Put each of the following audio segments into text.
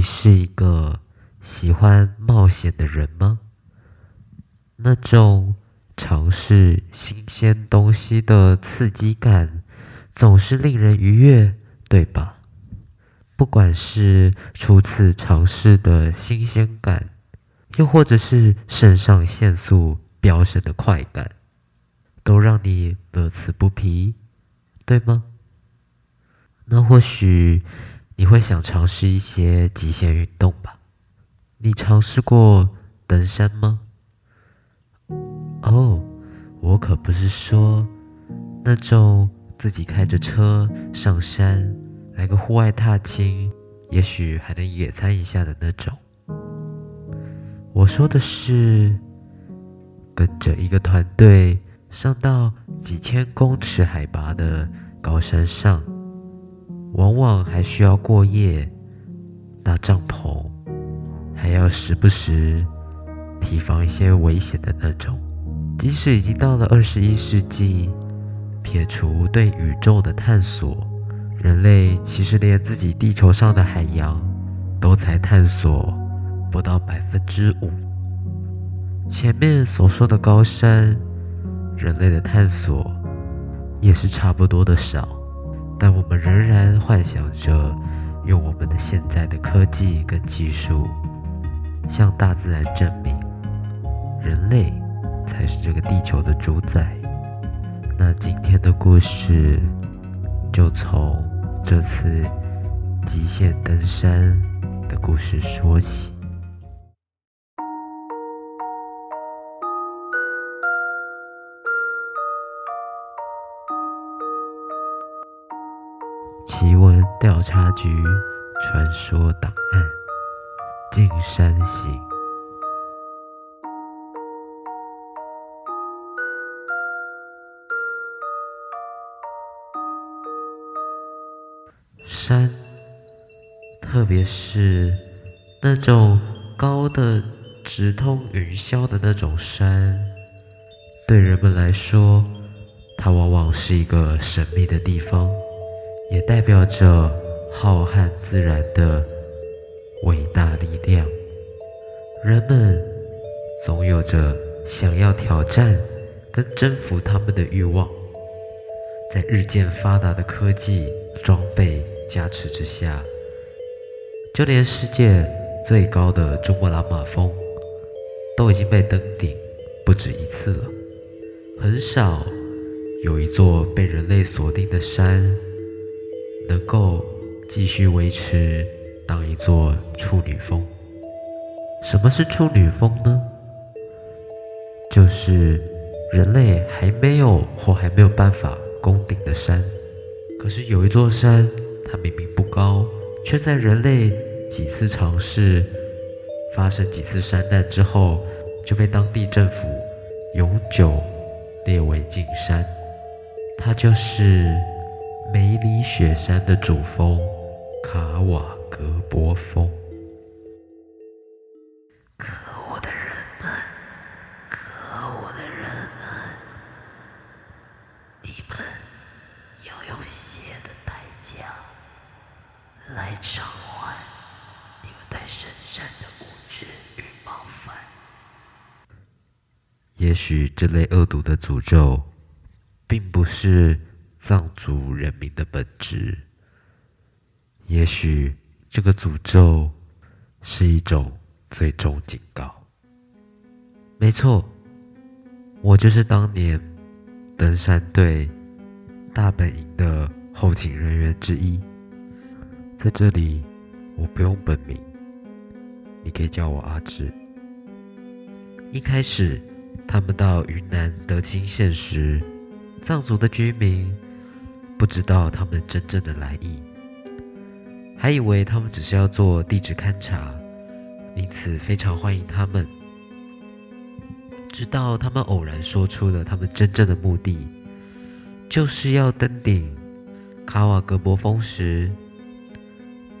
你是一个喜欢冒险的人吗？那种尝试新鲜东西的刺激感总是令人愉悦，对吧？不管是初次尝试的新鲜感，又或者是肾上腺素飙升的快感，都让你乐此不疲，对吗？那或许你会想尝试一些极限运动吧？你尝试过登山吗？哦，我可不是说那种自己开着车上山，来个户外踏青，也许还能野餐一下的那种。我说的是跟着一个团队上到几千公尺海拔的高山上。往往还需要过夜、搭帐篷，还要时不时提防一些危险的那种。即使已经到了二十一世纪，撇除对宇宙的探索，人类其实连自己地球上的海洋都才探索不到百分之五。前面所说的高山，人类的探索也是差不多的少。但我们仍然幻想着用我们的现在的科技跟技术，向大自然证明，人类才是这个地球的主宰。那今天的故事就从这次极限登山的故事说起。调查局传说档案：进山行。山，特别是那种高的直通云霄的那种山，对人们来说，它往往是一个神秘的地方。也代表着浩瀚自然的伟大力量。人们总有着想要挑战跟征服他们的欲望。在日渐发达的科技装备加持之下，就连世界最高的珠穆朗玛峰都已经被登顶不止一次了。很少有一座被人类锁定的山。能够继续维持当一座处女峰。什么是处女峰呢？就是人类还没有或还没有办法攻顶的山。可是有一座山，它明明不高，却在人类几次尝试、发生几次山难之后，就被当地政府永久列为禁山。它就是。梅里雪山的主峰卡瓦格博峰。可恶的人们，可恶的人们，你们要用血的代价来偿还你们对神山的无知与冒犯。也许这类恶毒的诅咒，并不是。藏族人民的本质，也许这个诅咒是一种最终警告。没错，我就是当年登山队大本营的后勤人员之一。在这里，我不用本名，你可以叫我阿志。一开始，他们到云南德清县时，藏族的居民。不知道他们真正的来意，还以为他们只是要做地质勘察，因此非常欢迎他们。直到他们偶然说出了他们真正的目的，就是要登顶卡瓦格博峰时，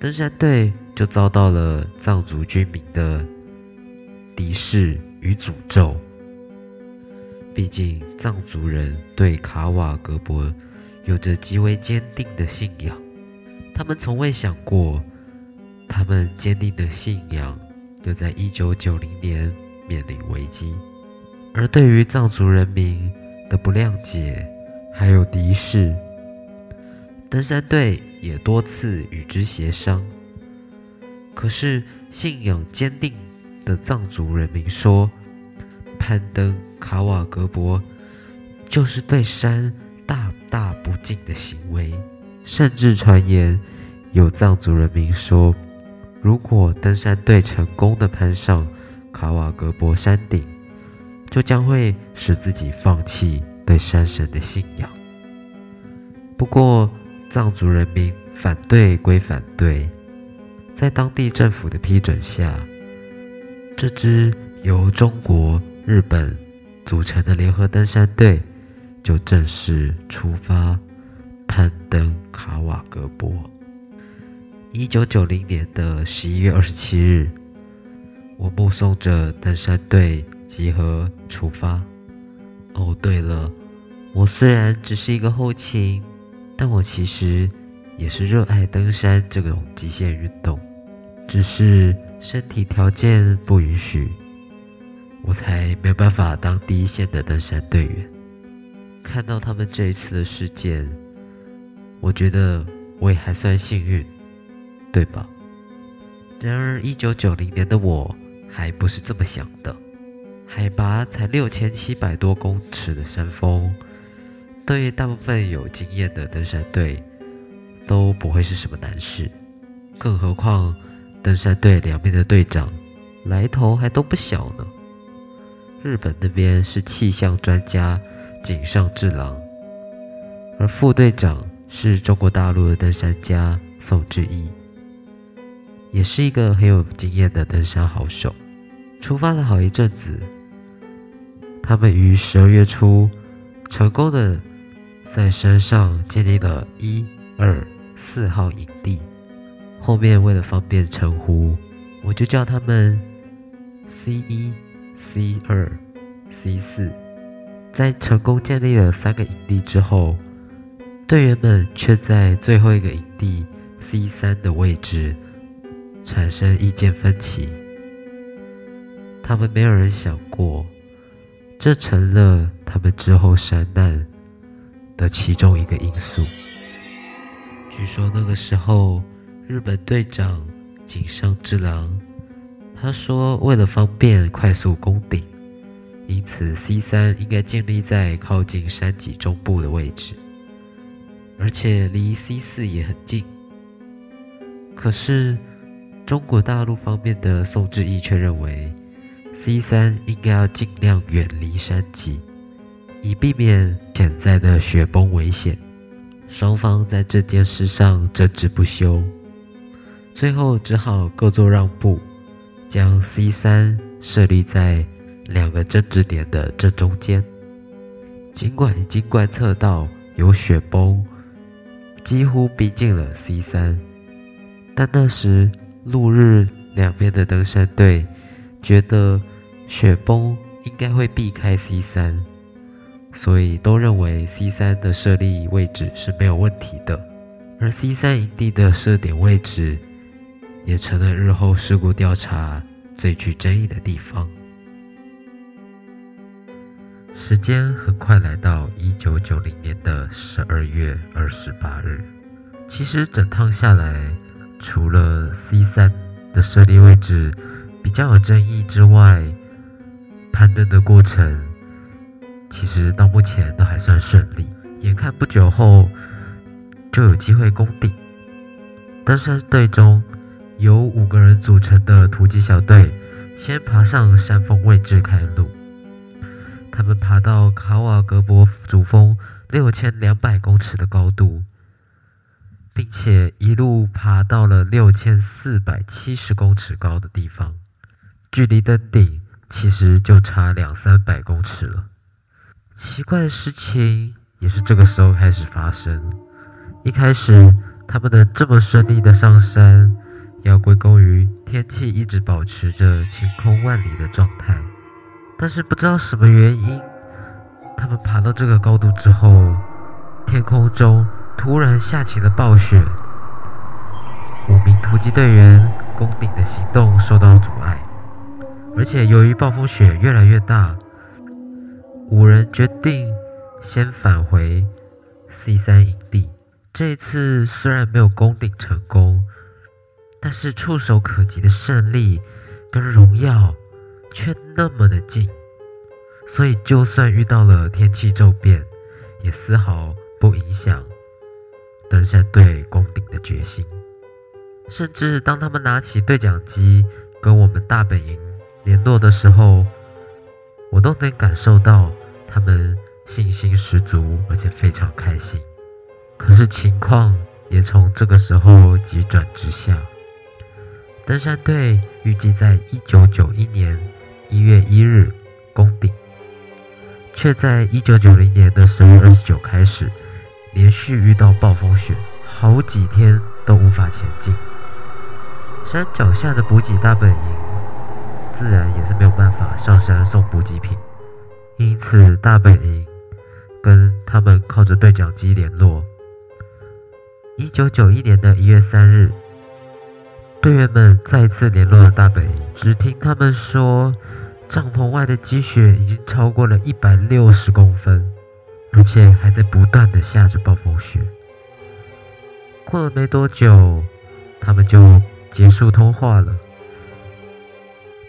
登山队就遭到了藏族居民的敌视与诅咒。毕竟藏族人对卡瓦格博。有着极为坚定的信仰，他们从未想过，他们坚定的信仰就在一九九零年面临危机。而对于藏族人民的不谅解还有敌视，登山队也多次与之协商。可是信仰坚定的藏族人民说，攀登卡瓦格博就是对山大不敬的行为，甚至传言有藏族人民说，如果登山队成功的攀上卡瓦格博山顶，就将会使自己放弃对山神的信仰。不过，藏族人民反对归反对，在当地政府的批准下，这支由中国、日本组成的联合登山队就正式出发攀登卡瓦格博。一九九零年的十一月二十七日，我目送着登山队集合出发。哦，对了，我虽然只是一个后勤，但我其实也是热爱登山这种极限运动，只是身体条件不允许，我才没有办法当第一线的登山队员。看到他们这一次的事件，我觉得我也还算幸运。对吧？然而，一九九零年的我还不是这么想的。海拔才六千七百多公尺的山峰，对于大部分有经验的登山队都不会是什么难事。更何况，登山队两边的队长来头还都不小呢。日本那边是气象专家井上治郎，而副队长是中国大陆的登山家宋志毅。也是一个很有经验的登山好手。出发了好一阵子，他们于十二月初成功的在山上建立了一二四号营地。后面为了方便称呼，我就叫他们 C 一、C 二、C 四。在成功建立了三个营地之后，队员们却在最后一个营地 C 三的位置。产生意见分歧，他们没有人想过，这成了他们之后山难的其中一个因素。据说那个时候，日本队长井上治郎他说，为了方便快速攻顶，因此 C 三应该建立在靠近山脊中部的位置，而且离 C 四也很近。可是。中国大陆方面的宋志毅却认为，C 三应该要尽量远离山脊，以避免潜在的雪崩危险。双方在这件事上争执不休，最后只好各做让步，将 C 三设立在两个争执点的正中间。尽管已经观测到有雪崩，几乎逼近了 C 三，但那时。陆日两边的登山队觉得雪崩应该会避开 C 三，所以都认为 C 三的设立位置是没有问题的。而 C 三营地的设点位置也成了日后事故调查最具争议的地方。时间很快来到一九九零年的十二月二十八日，其实整趟下来。除了 C 三的设立位置比较有争议之外，攀登的过程其实到目前都还算顺利。眼看不久后就有机会攻顶，登山队中由五个人组成的突击小队先爬上山峰位置开路。他们爬到卡瓦格博主峰六千两百公尺的高度。并且一路爬到了六千四百七十公尺高的地方，距离登顶其实就差两三百公尺了。奇怪的事情也是这个时候开始发生。一开始他们能这么顺利的上山，要归功于天气一直保持着晴空万里的状态。但是不知道什么原因，他们爬到这个高度之后，天空中。突然下起了暴雪，五名突击队员攻顶的行动受到阻碍，而且由于暴风雪越来越大，五人决定先返回 C 三营地。这一次虽然没有攻顶成功，但是触手可及的胜利跟荣耀却那么的近，所以就算遇到了天气骤变，也丝毫不影响登山队攻顶的决心。甚至当他们拿起对讲机跟我们大本营联络的时候，我都能感受到他们信心十足，而且非常开心。可是情况也从这个时候急转直下。登山队预计在一九九一年一月一日攻顶，却在一九九零年的十月二十九开始，连续遇到暴风雪，好几天都无法前进。山脚下的补给大本营自然也是没有办法上山送补给品，因此大本营跟他们靠着对讲机联络。一九九一年的一月三日，队员们再次联络了大本营，只听他们说，帐篷外的积雪已经超过了一百六十公分，而且还在不断的下着暴风雪。过了没多久，他们就结束通话了。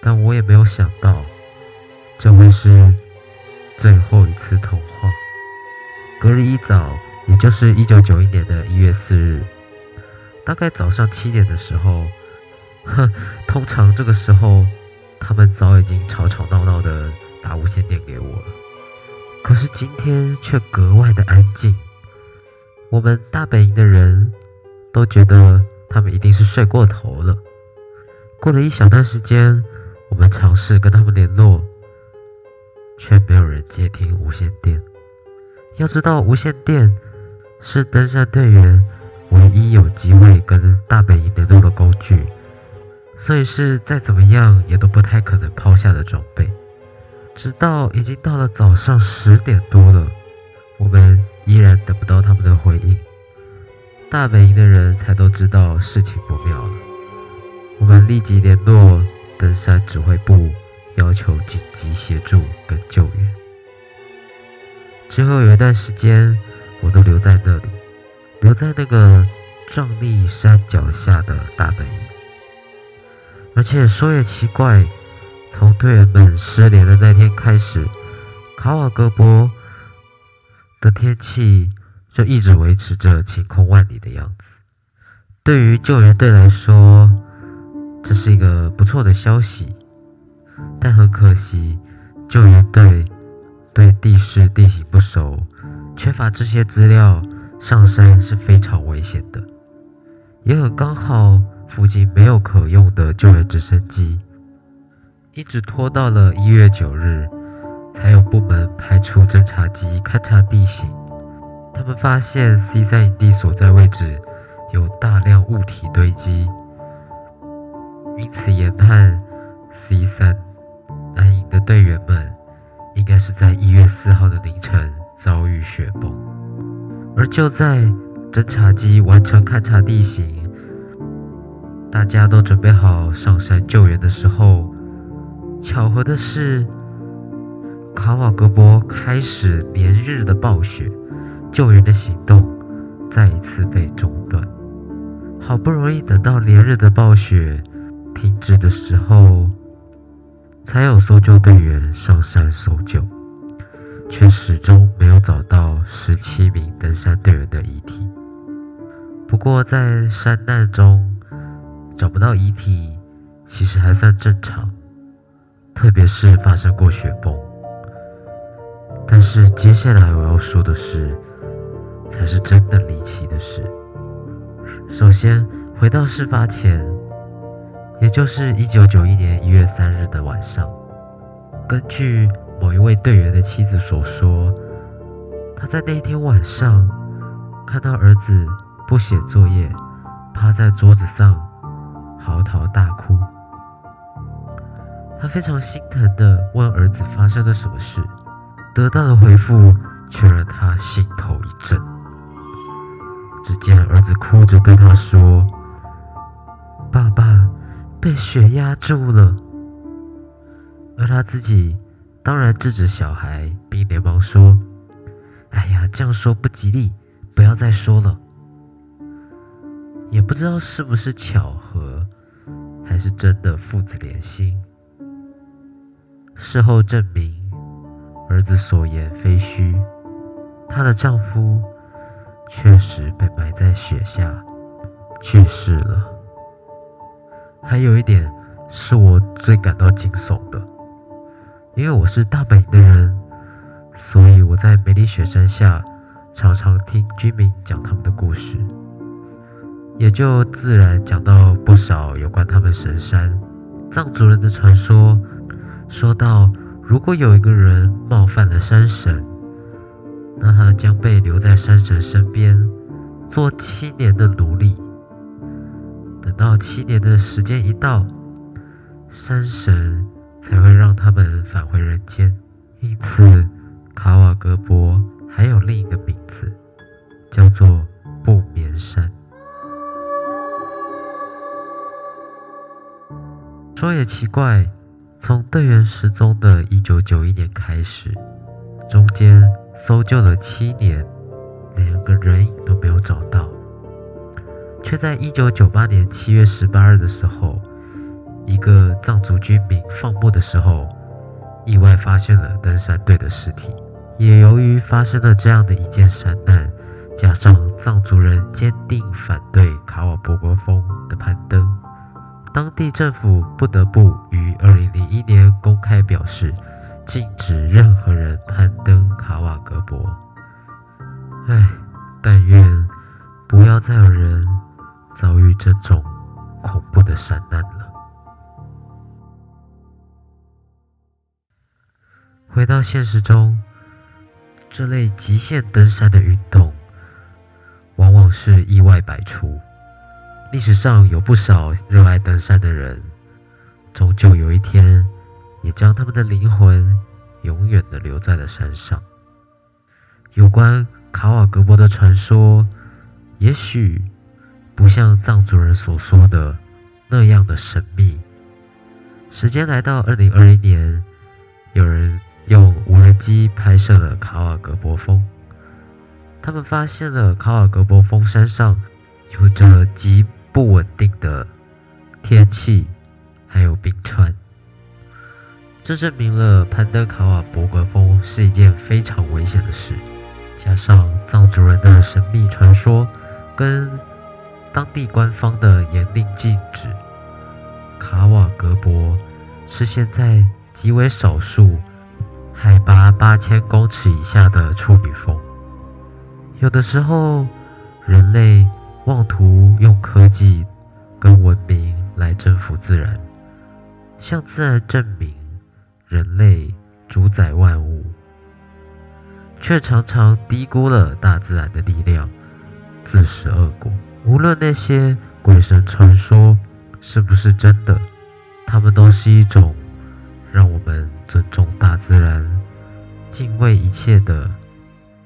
但我也没有想到，这会是最后一次通话。隔日一早。也就是一九九一年的一月四日，大概早上七点的时候，哼，通常这个时候，他们早已经吵吵闹闹的打无线电给我了。可是今天却格外的安静，我们大本营的人都觉得他们一定是睡过头了。过了一小段时间，我们尝试跟他们联络，却没有人接听无线电。要知道，无线电。是登山队员唯一有机会跟大本营联络的工具，所以是再怎么样也都不太可能抛下的装备。直到已经到了早上十点多了，我们依然等不到他们的回应，大本营的人才都知道事情不妙了。我们立即联络登山指挥部，要求紧急协助跟救援。之后有一段时间。我都留在那里，留在那个壮丽山脚下的大本营。而且说也奇怪，从队员们失联的那天开始，卡瓦格博的天气就一直维持着晴空万里的样子。对于救援队来说，这是一个不错的消息，但很可惜，救援队对地势地形不熟。缺乏这些资料，上山是非常危险的。也很刚好，附近没有可用的救援直升机，一直拖到了一月九日，才有部门派出侦察机勘察地形。他们发现 C 三营地所在位置有大量物体堆积，因此研判 C 三安营的队员们应该是在一月四号的凌晨。遭遇雪崩，而就在侦察机完成勘察地形，大家都准备好上山救援的时候，巧合的是，卡瓦格博开始连日的暴雪，救援的行动再一次被中断。好不容易等到连日的暴雪停止的时候，才有搜救队员上山搜救。却始终没有找到十七名登山队员的遗体。不过，在山难中找不到遗体，其实还算正常，特别是发生过雪崩。但是接下来我要说的是，才是真的离奇的事。首先，回到事发前，也就是一九九一年一月三日的晚上，根据。某一位队员的妻子所说，他在那天晚上看到儿子不写作业，趴在桌子上嚎啕大哭。他非常心疼地问儿子发生了什么事，得到的回复却让他心头一震。只见儿子哭着对他说：“爸爸，被雪压住了。而他自己当然制止小孩，并连忙说：“哎呀，这样说不吉利，不要再说了。”也不知道是不是巧合，还是真的父子连心。事后证明，儿子所言非虚，她的丈夫确实被埋在雪下去世了。还有一点是我最感到惊悚的，因为我是大本营的人，所以我在梅里雪山下常常听居民讲他们的故事。也就自然讲到不少有关他们神山藏族人的传说，说到如果有一个人冒犯了山神，那他将被留在山神身边做七年的奴隶。等到七年的时间一到，山神才会让他们返回人间。因此，奇怪，从队员失踪的一九九一年开始，中间搜救了七年，连个人影都没有找到，却在一九九八年七月十八日的时候，一个藏族居民放牧的时候，意外发现了登山队的尸体。也由于发生了这样的一件山难，加上藏族人坚定反对卡瓦博国峰的攀登。当地政府不得不于二零零一年公开表示，禁止任何人攀登卡瓦格博。唉，但愿不要再有人遭遇这种恐怖的山难了。回到现实中，这类极限登山的运动，往往是意外百出。历史上有不少热爱登山的人，终究有一天也将他们的灵魂永远的留在了山上。有关卡瓦格博的传说，也许不像藏族人所说的那样的神秘。时间来到二零二一年，有人用无人机拍摄了卡瓦格博峰，他们发现了卡瓦格博峰山上有着极不稳定的天气，还有冰川，这证明了攀登卡瓦博格峰是一件非常危险的事。加上藏族人的神秘传说，跟当地官方的严令禁止，卡瓦格博是现在极为少数海拔八千公尺以下的处女峰。有的时候，人类。妄图用科技跟文明来征服自然，向自然证明人类主宰万物，却常常低估了大自然的力量，自食恶果。无论那些鬼神传说是不是真的，它们都是一种让我们尊重大自然、敬畏一切的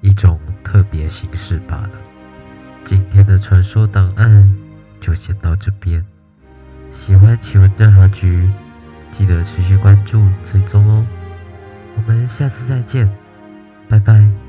一种特别形式罢了。今天的传说档案就先到这边。喜欢奇闻调查局，记得持续关注追踪哦。我们下次再见，拜拜。